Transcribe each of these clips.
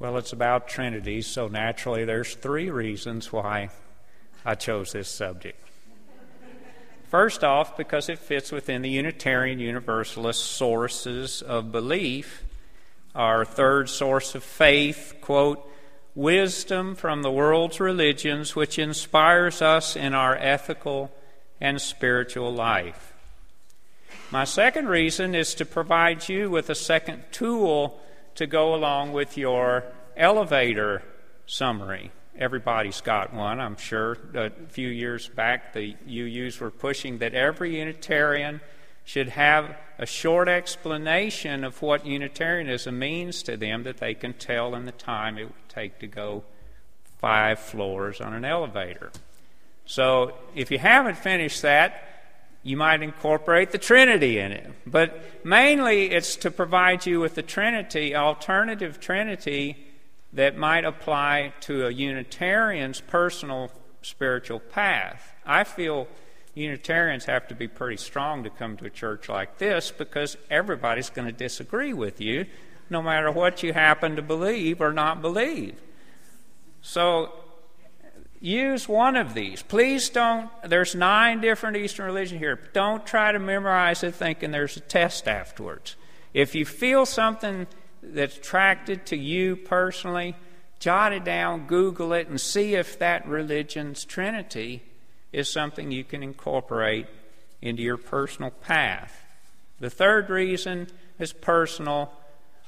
Well, it's about Trinity, so naturally there's three reasons why I chose this subject. First off, because it fits within the Unitarian Universalist sources of belief. Our third source of faith, quote, wisdom from the world's religions which inspires us in our ethical and spiritual life. My second reason is to provide you with a second tool to go along with your elevator summary. Everybody's got one, I'm sure. A few years back, the UUs were pushing that every Unitarian should have a short explanation of what Unitarianism means to them that they can tell in the time it would take to go five floors on an elevator. So if you haven't finished that, you might incorporate the Trinity in it. But mainly it's to provide you with the Trinity, alternative Trinity, that might apply to a Unitarian's personal spiritual path. I feel Unitarians have to be pretty strong to come to a church like this because everybody's going to disagree with you no matter what you happen to believe or not believe. So use one of these. Please don't, there's nine different Eastern religions here. Don't try to memorize it thinking there's a test afterwards. If you feel something that's attracted to you personally, jot it down, Google it, and see if that religion's Trinity is something you can incorporate into your personal path. The third reason is personal.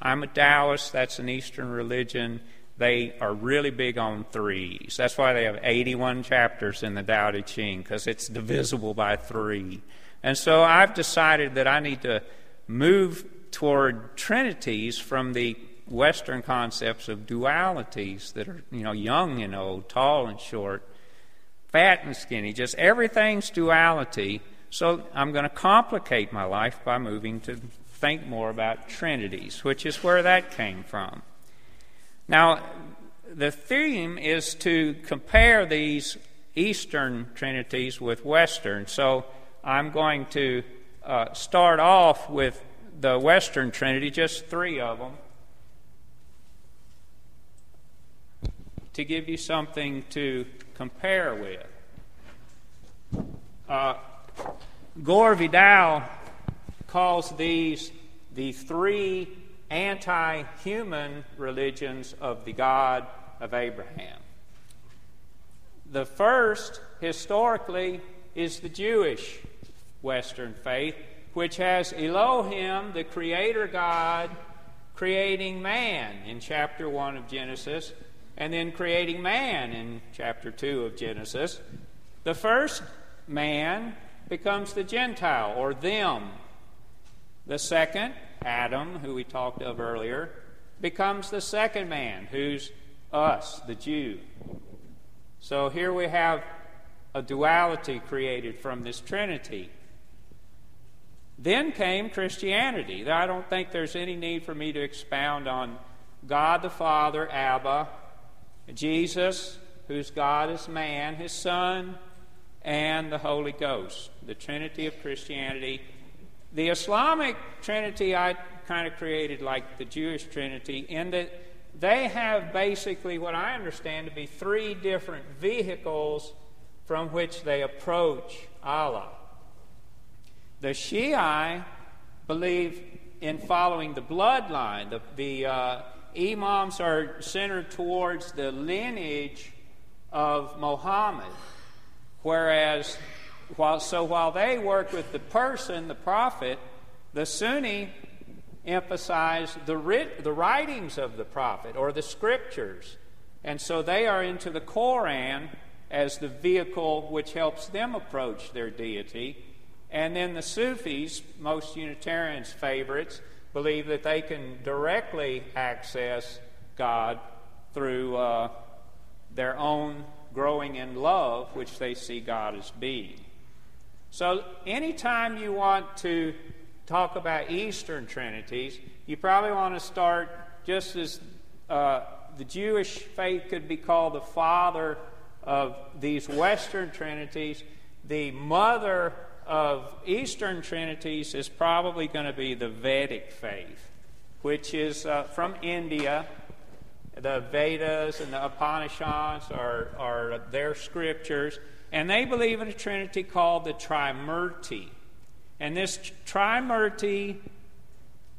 I'm a Taoist, that's an Eastern religion. They are really big on threes. That's why they have 81 chapters in the Tao Te Ching, because it's divisible by three. And so I've decided that I need to move toward trinities from the Western concepts of dualities that are, you know, young and old, tall and short, fat and skinny, just everything's duality. So I'm going to complicate my life by moving to think more about trinities, which is where that came from. Now, the theme is to compare these Eastern trinities with Western. So I'm going to uh, start off with the Western Trinity, just three of them, to give you something to compare with. Uh, Gore Vidal calls these the three anti human religions of the God of Abraham. The first, historically, is the Jewish Western faith, which has Elohim, the Creator God, creating man in chapter 1 of Genesis, and then creating man in chapter 2 of Genesis. The first man becomes the Gentile, or them. The second, Adam, who we talked of earlier, becomes the second man, who's us, the Jew. So here we have a duality created from this Trinity. Then came Christianity. I don't think there's any need for me to expound on God the Father, Abba, Jesus, whose God is man, his Son, and the Holy Ghost, the Trinity of Christianity. The Islamic Trinity I kind of created like the Jewish Trinity in that they have basically what I understand to be three different vehicles from which they approach Allah. The Shiite believe in following the bloodline. The, the uh, Imams are centered towards the lineage of Muhammad, whereas while, so while they work with the person, the prophet, the Sunni emphasize the, writ, the writings of the prophet or the scriptures. And so they are into the Koran as the vehicle which helps them approach their deity. And then the Sufis, most Unitarians' favorites, believe that they can directly access God through uh, their own growing in love, which they see God as being. So, anytime you want to talk about Eastern Trinities, you probably want to start just as uh, the Jewish faith could be called the father of these Western Trinities, the mother of Eastern Trinities is probably going to be the Vedic faith, which is uh, from India. the Vedas and the Upanishads are, are their scriptures, and they believe in a trinity called the Trimurti. And this Trimurti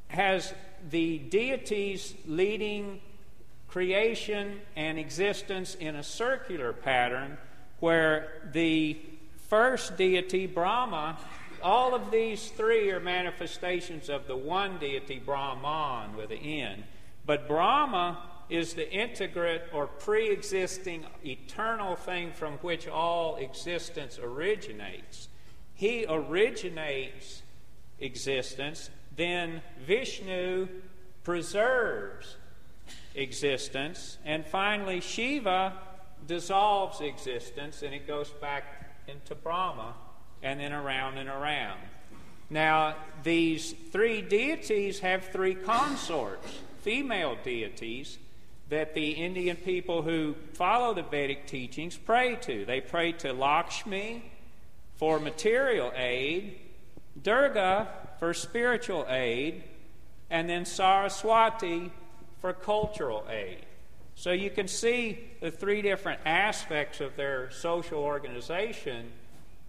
has the deities leading creation and existence in a circular pattern where the first deity, Brahma, all of these three are manifestations of the one deity, Brahman, with an N. But Brahma is the integrate or pre existing eternal thing from which all existence originates. He originates existence, then Vishnu preserves existence, and finally Shiva dissolves existence and it goes back into Brahma and then around and around. Now, these three deities have three consorts, female deities, that the Indian people who follow the Vedic teachings pray to. They pray to Lakshmi for material aid, Durga for spiritual aid, and then Saraswati for cultural aid. So you can see the three different aspects of their social organization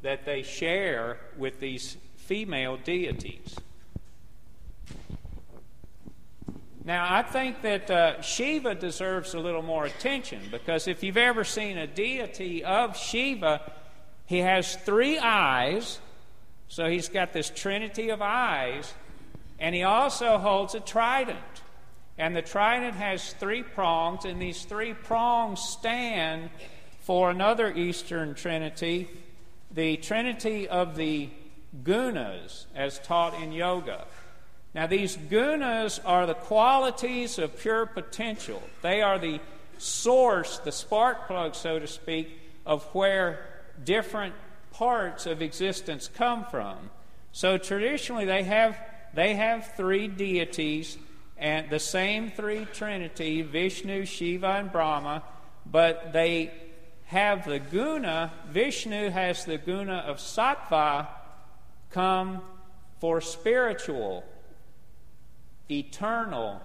that they share with these female deities. Now, I think that uh, Shiva deserves a little more attention because if you've ever seen a deity of Shiva, he has three eyes, so he's got this trinity of eyes, and he also holds a trident. And the trident has three prongs, and these three prongs stand for another Eastern trinity, the trinity of the gunas, as taught in yoga. Now, these gunas are the qualities of pure potential. They are the source, the spark plug, so to speak, of where different parts of existence come from. So traditionally, they have, they have three deities and the same three trinity Vishnu, Shiva, and Brahma, but they have the guna. Vishnu has the guna of sattva come for spiritual eternal,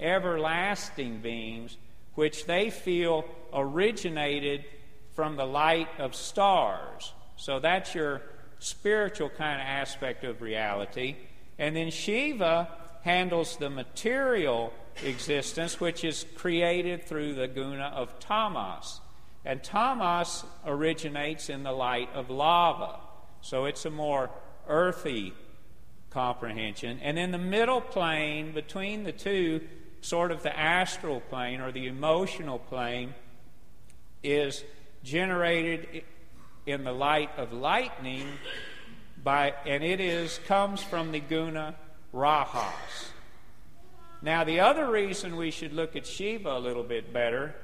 everlasting beings, which they feel originated from the light of stars. So that's your spiritual kind of aspect of reality. And then Shiva handles the material existence, which is created through the guna of tamas. And tamas originates in the light of lava. So it's a more earthy comprehension. And in the middle plane between the two, sort of the astral plane or the emotional plane, is generated in the light of lightning by and it is comes from the guna rajas. Now the other reason we should look at Shiva a little bit better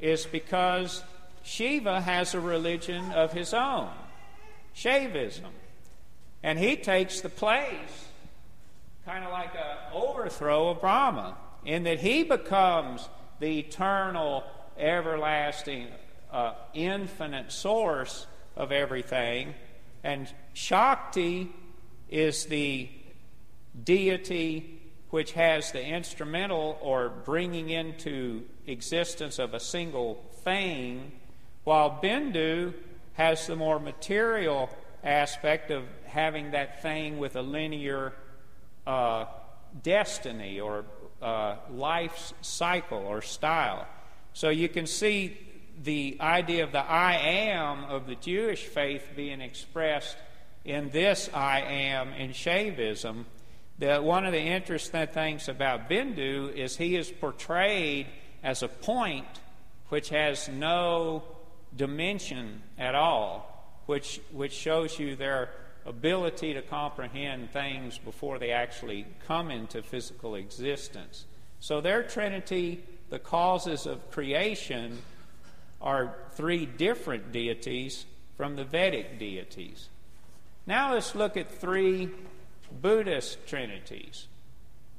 is because Shiva has a religion of his own, Shaivism. And he takes the place, kind of like an overthrow of Brahma, in that he becomes the eternal, everlasting, uh, infinite source of everything. And Shakti is the deity which has the instrumental or bringing into existence of a single thing, while Bindu has the more material aspect of having that thing with a linear uh, destiny or uh, life cycle or style. So you can see the idea of the I am of the Jewish faith being expressed in this I am in Shaivism. That one of the interesting things about Bindu is he is portrayed as a point which has no dimension at all, which, which shows you their ability to comprehend things before they actually come into physical existence. So, their Trinity, the causes of creation, are three different deities from the Vedic deities. Now, let's look at three Buddhist trinities.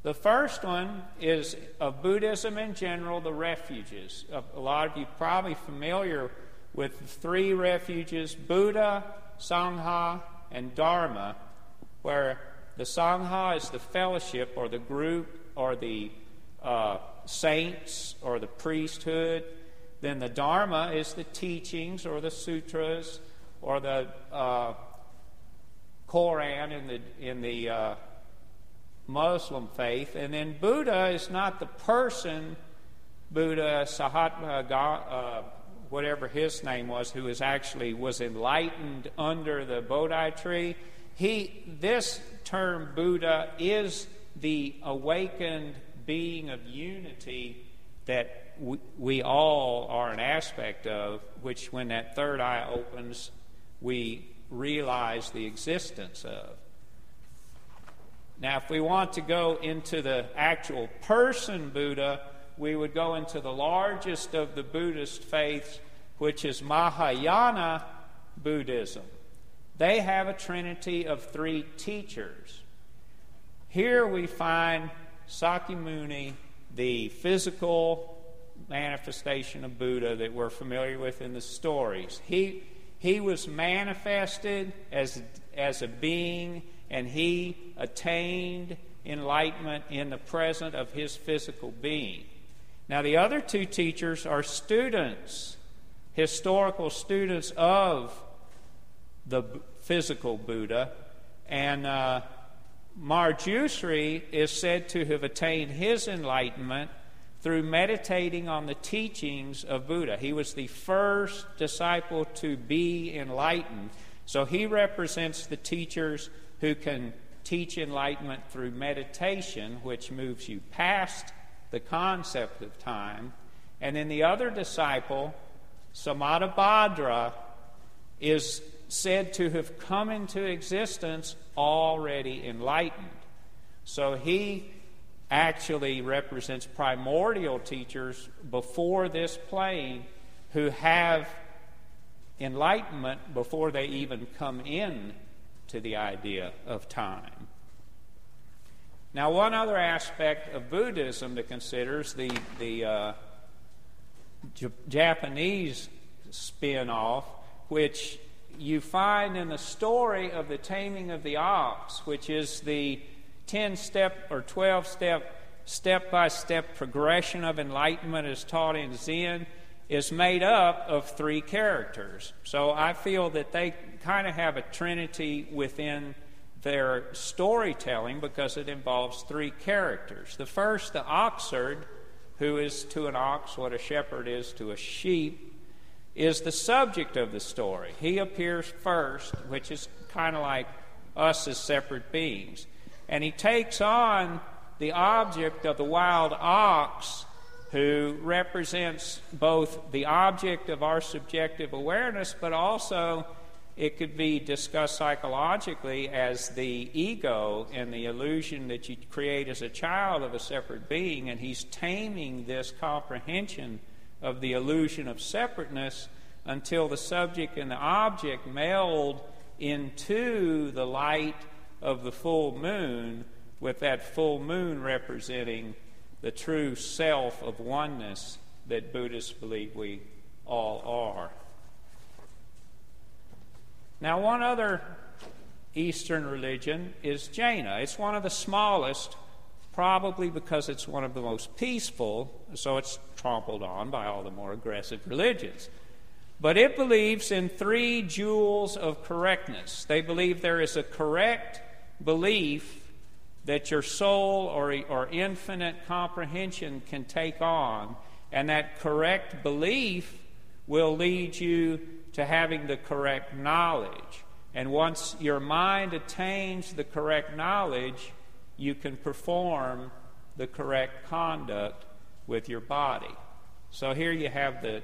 The first one is of Buddhism in general, the refuges. A lot of you probably familiar with three refuges Buddha, Sangha, and Dharma, where the Sangha is the fellowship or the group or the uh, saints or the priesthood. Then the Dharma is the teachings or the sutras or the uh, Quran in the in the uh, Muslim faith, and then Buddha is not the person, Buddha Sahatma, uh, whatever his name was, who is actually was enlightened under the Bodhi tree. He, this term Buddha is the awakened being of unity that we, we all are an aspect of, which when that third eye opens, we realize the existence of. Now, if we want to go into the actual person Buddha, we would go into the largest of the Buddhist faiths, which is Mahayana Buddhism. They have a trinity of three teachers. Here we find Sakyamuni, the physical manifestation of Buddha that we're familiar with in the stories. He, he was manifested as, as a being and he attained enlightenment in the present of his physical being. Now, the other two teachers are students, historical students of the physical Buddha, and uh, Manjusri is said to have attained his enlightenment through meditating on the teachings of Buddha. He was the first disciple to be enlightened. So he represents the teachers who can teach enlightenment through meditation, which moves you past the concept of time. And then the other disciple, Samantabhadra, is said to have come into existence already enlightened. So he actually represents primordial teachers before this plane who have enlightenment before they even come in to the idea of time. Now, one other aspect of Buddhism to consider is the, the uh, Japanese spin off, which you find in the story of the taming of the ox, which is the 10 step or 12 step, step by step progression of enlightenment as taught in Zen is made up of three characters. So I feel that they kind of have a trinity within their storytelling because it involves three characters. The first, the oxherd, who is to an ox what a shepherd is to a sheep, is the subject of the story. He appears first, which is kind of like us as separate beings. And he takes on the object of the wild ox who represents both the object of our subjective awareness, but also it could be discussed psychologically as the ego and the illusion that you create as a child of a separate being, and he's taming this comprehension of the illusion of separateness until the subject and the object meld into the light of the full moon, with that full moon representing the true self of oneness that Buddhists believe we all are. Now, one other Eastern religion is Jaina. It's one of the smallest, probably because it's one of the most peaceful, so it's trampled on by all the more aggressive religions. But it believes in three jewels of correctness. They believe there is a correct belief that your soul or, or infinite comprehension can take on, and that correct belief will lead you to having the correct knowledge. And once your mind attains the correct knowledge, you can perform the correct conduct with your body. So here you have the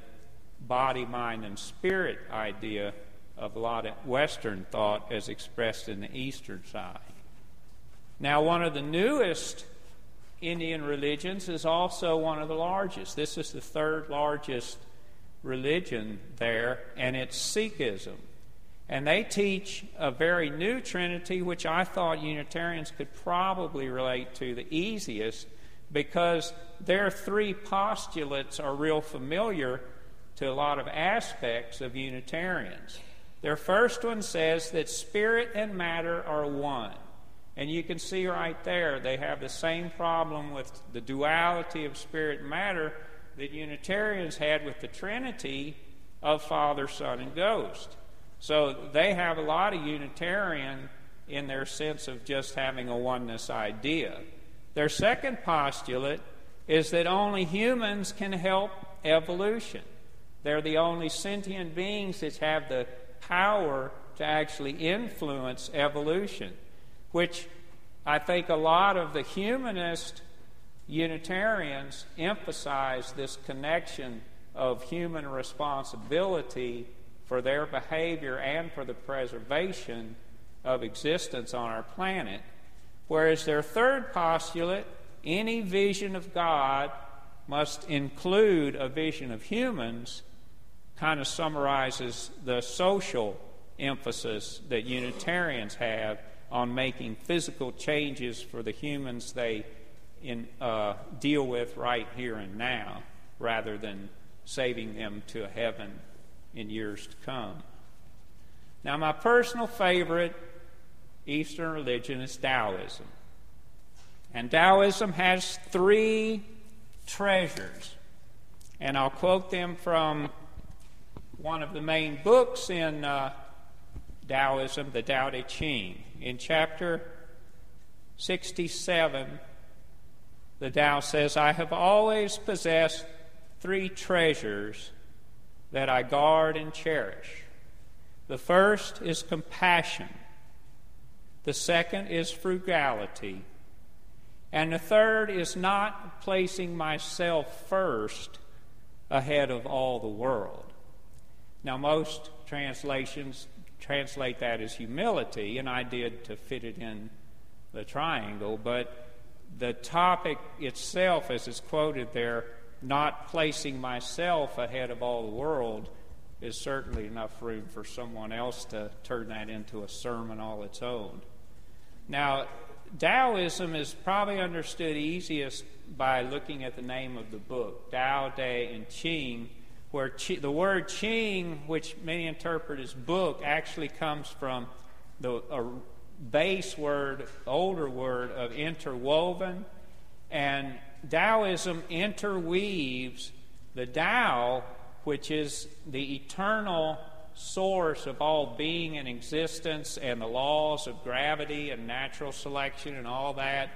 body, mind, and spirit idea of a lot of Western thought as expressed in the Eastern side. Now, one of the newest Indian religions is also one of the largest. This is the third largest religion there, and it's Sikhism. And they teach a very new Trinity, which I thought Unitarians could probably relate to the easiest because their three postulates are real familiar to a lot of aspects of Unitarians. Their first one says that spirit and matter are one. And you can see right there, they have the same problem with the duality of spirit and matter that Unitarians had with the Trinity of Father, Son, and Ghost. So they have a lot of Unitarian in their sense of just having a oneness idea. Their second postulate is that only humans can help evolution. They're the only sentient beings that have the power to actually influence evolution, which I think a lot of the humanist Unitarians emphasize this connection of human responsibility for their behavior and for the preservation of existence on our planet. Whereas their third postulate, any vision of God must include a vision of humans, kind of summarizes the social emphasis that Unitarians have on making physical changes for the humans they in, uh, deal with right here and now, rather than saving them to heaven in years to come. Now, my personal favorite Eastern religion is Taoism. And Taoism has three treasures. And I'll quote them from one of the main books in uh, Taoism, the Tao Te Ching. In chapter 67, the Tao says, I have always possessed three treasures that I guard and cherish. The first is compassion, the second is frugality, and the third is not placing myself first ahead of all the world. Now, most translations translate that as humility, and I did to fit it in the triangle, but the topic itself, as it's quoted there, not placing myself ahead of all the world, is certainly enough room for someone else to turn that into a sermon all its own. Now, Taoism is probably understood easiest by looking at the name of the book, Tao Te and Ching, where chi, the word Ching, which many interpret as book, actually comes from the uh, base word, older word of interwoven, and Taoism interweaves the Tao, which is the eternal source of all being and existence and the laws of gravity and natural selection and all that,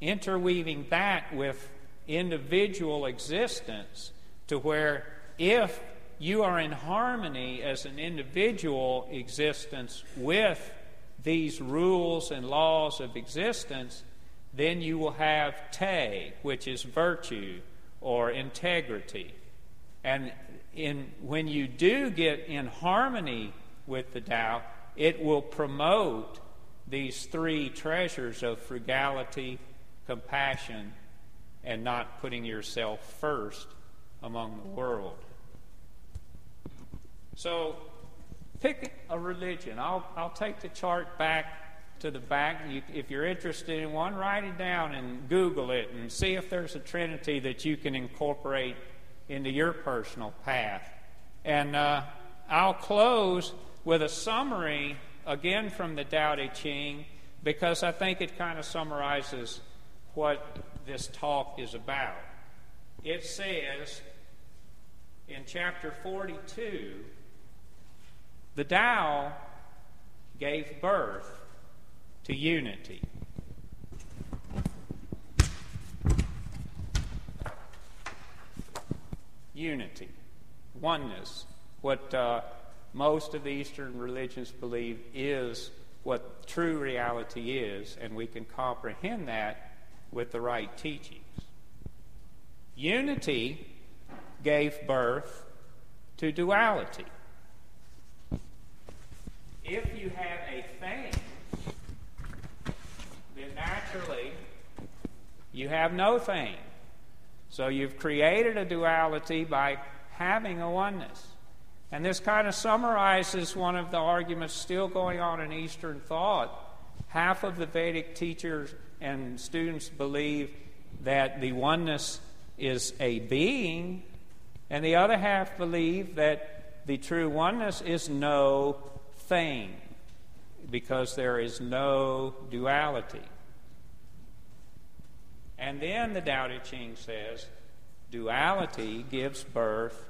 interweaving that with individual existence to where if you are in harmony as an individual existence with these rules and laws of existence, then you will have te, which is virtue or integrity. And in, when you do get in harmony with the Tao, it will promote these three treasures of frugality, compassion, and not putting yourself first among the world. So, pick a religion. I'll, I'll take the chart back to the back. You, if you're interested in one, write it down and Google it and see if there's a trinity that you can incorporate into your personal path. And uh, I'll close with a summary again from the Tao Te Ching because I think it kind of summarizes what this talk is about. It says in chapter 42 the Tao gave birth to unity. Unity, oneness, what uh, most of the Eastern religions believe is what true reality is, and we can comprehend that with the right teachings. Unity gave birth to duality if you have a thing, then naturally you have no thing. So you've created a duality by having a oneness. And this kind of summarizes one of the arguments still going on in Eastern thought. Half of the Vedic teachers and students believe that the oneness is a being, and the other half believe that the true oneness is no thing. because there is no duality. And then the Tao Te Ching says duality gives birth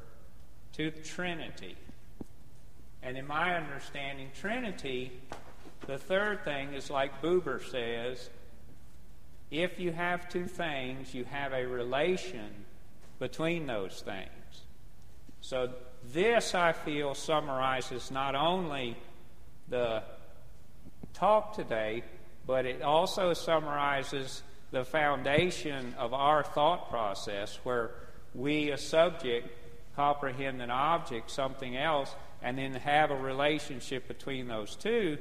to Trinity. And in my understanding, Trinity, the third thing is like Buber says if you have two things, you have a relation between those things. So, this, I feel, summarizes not only the talk today, but it also summarizes the foundation of our thought process where we, a subject, comprehend an object, something else, and then have a relationship between those two.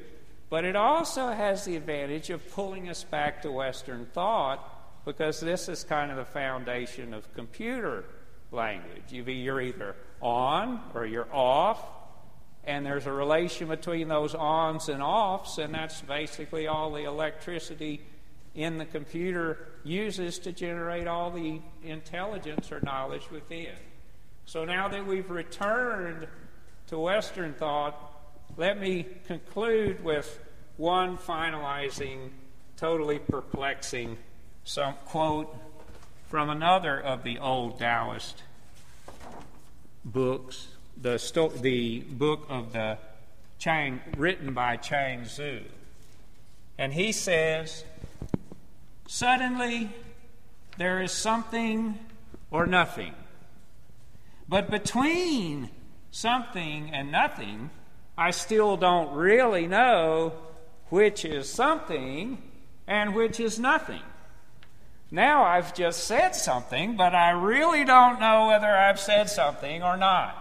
But it also has the advantage of pulling us back to Western thought because this is kind of the foundation of computer language. You're either on or you're off, and there's a relation between those ons and offs, and that's basically all the electricity in the computer uses to generate all the intelligence or knowledge within. So now that we've returned to Western thought, let me conclude with one finalizing, totally perplexing some quote from another of the old Taoist books, the, sto- the book of the Chang, written by Chuang Tzu. And he says, Suddenly, there is something or nothing. But between something and nothing, I still don't really know which is something and which is nothing. Now I've just said something, but I really don't know whether I've said something or not.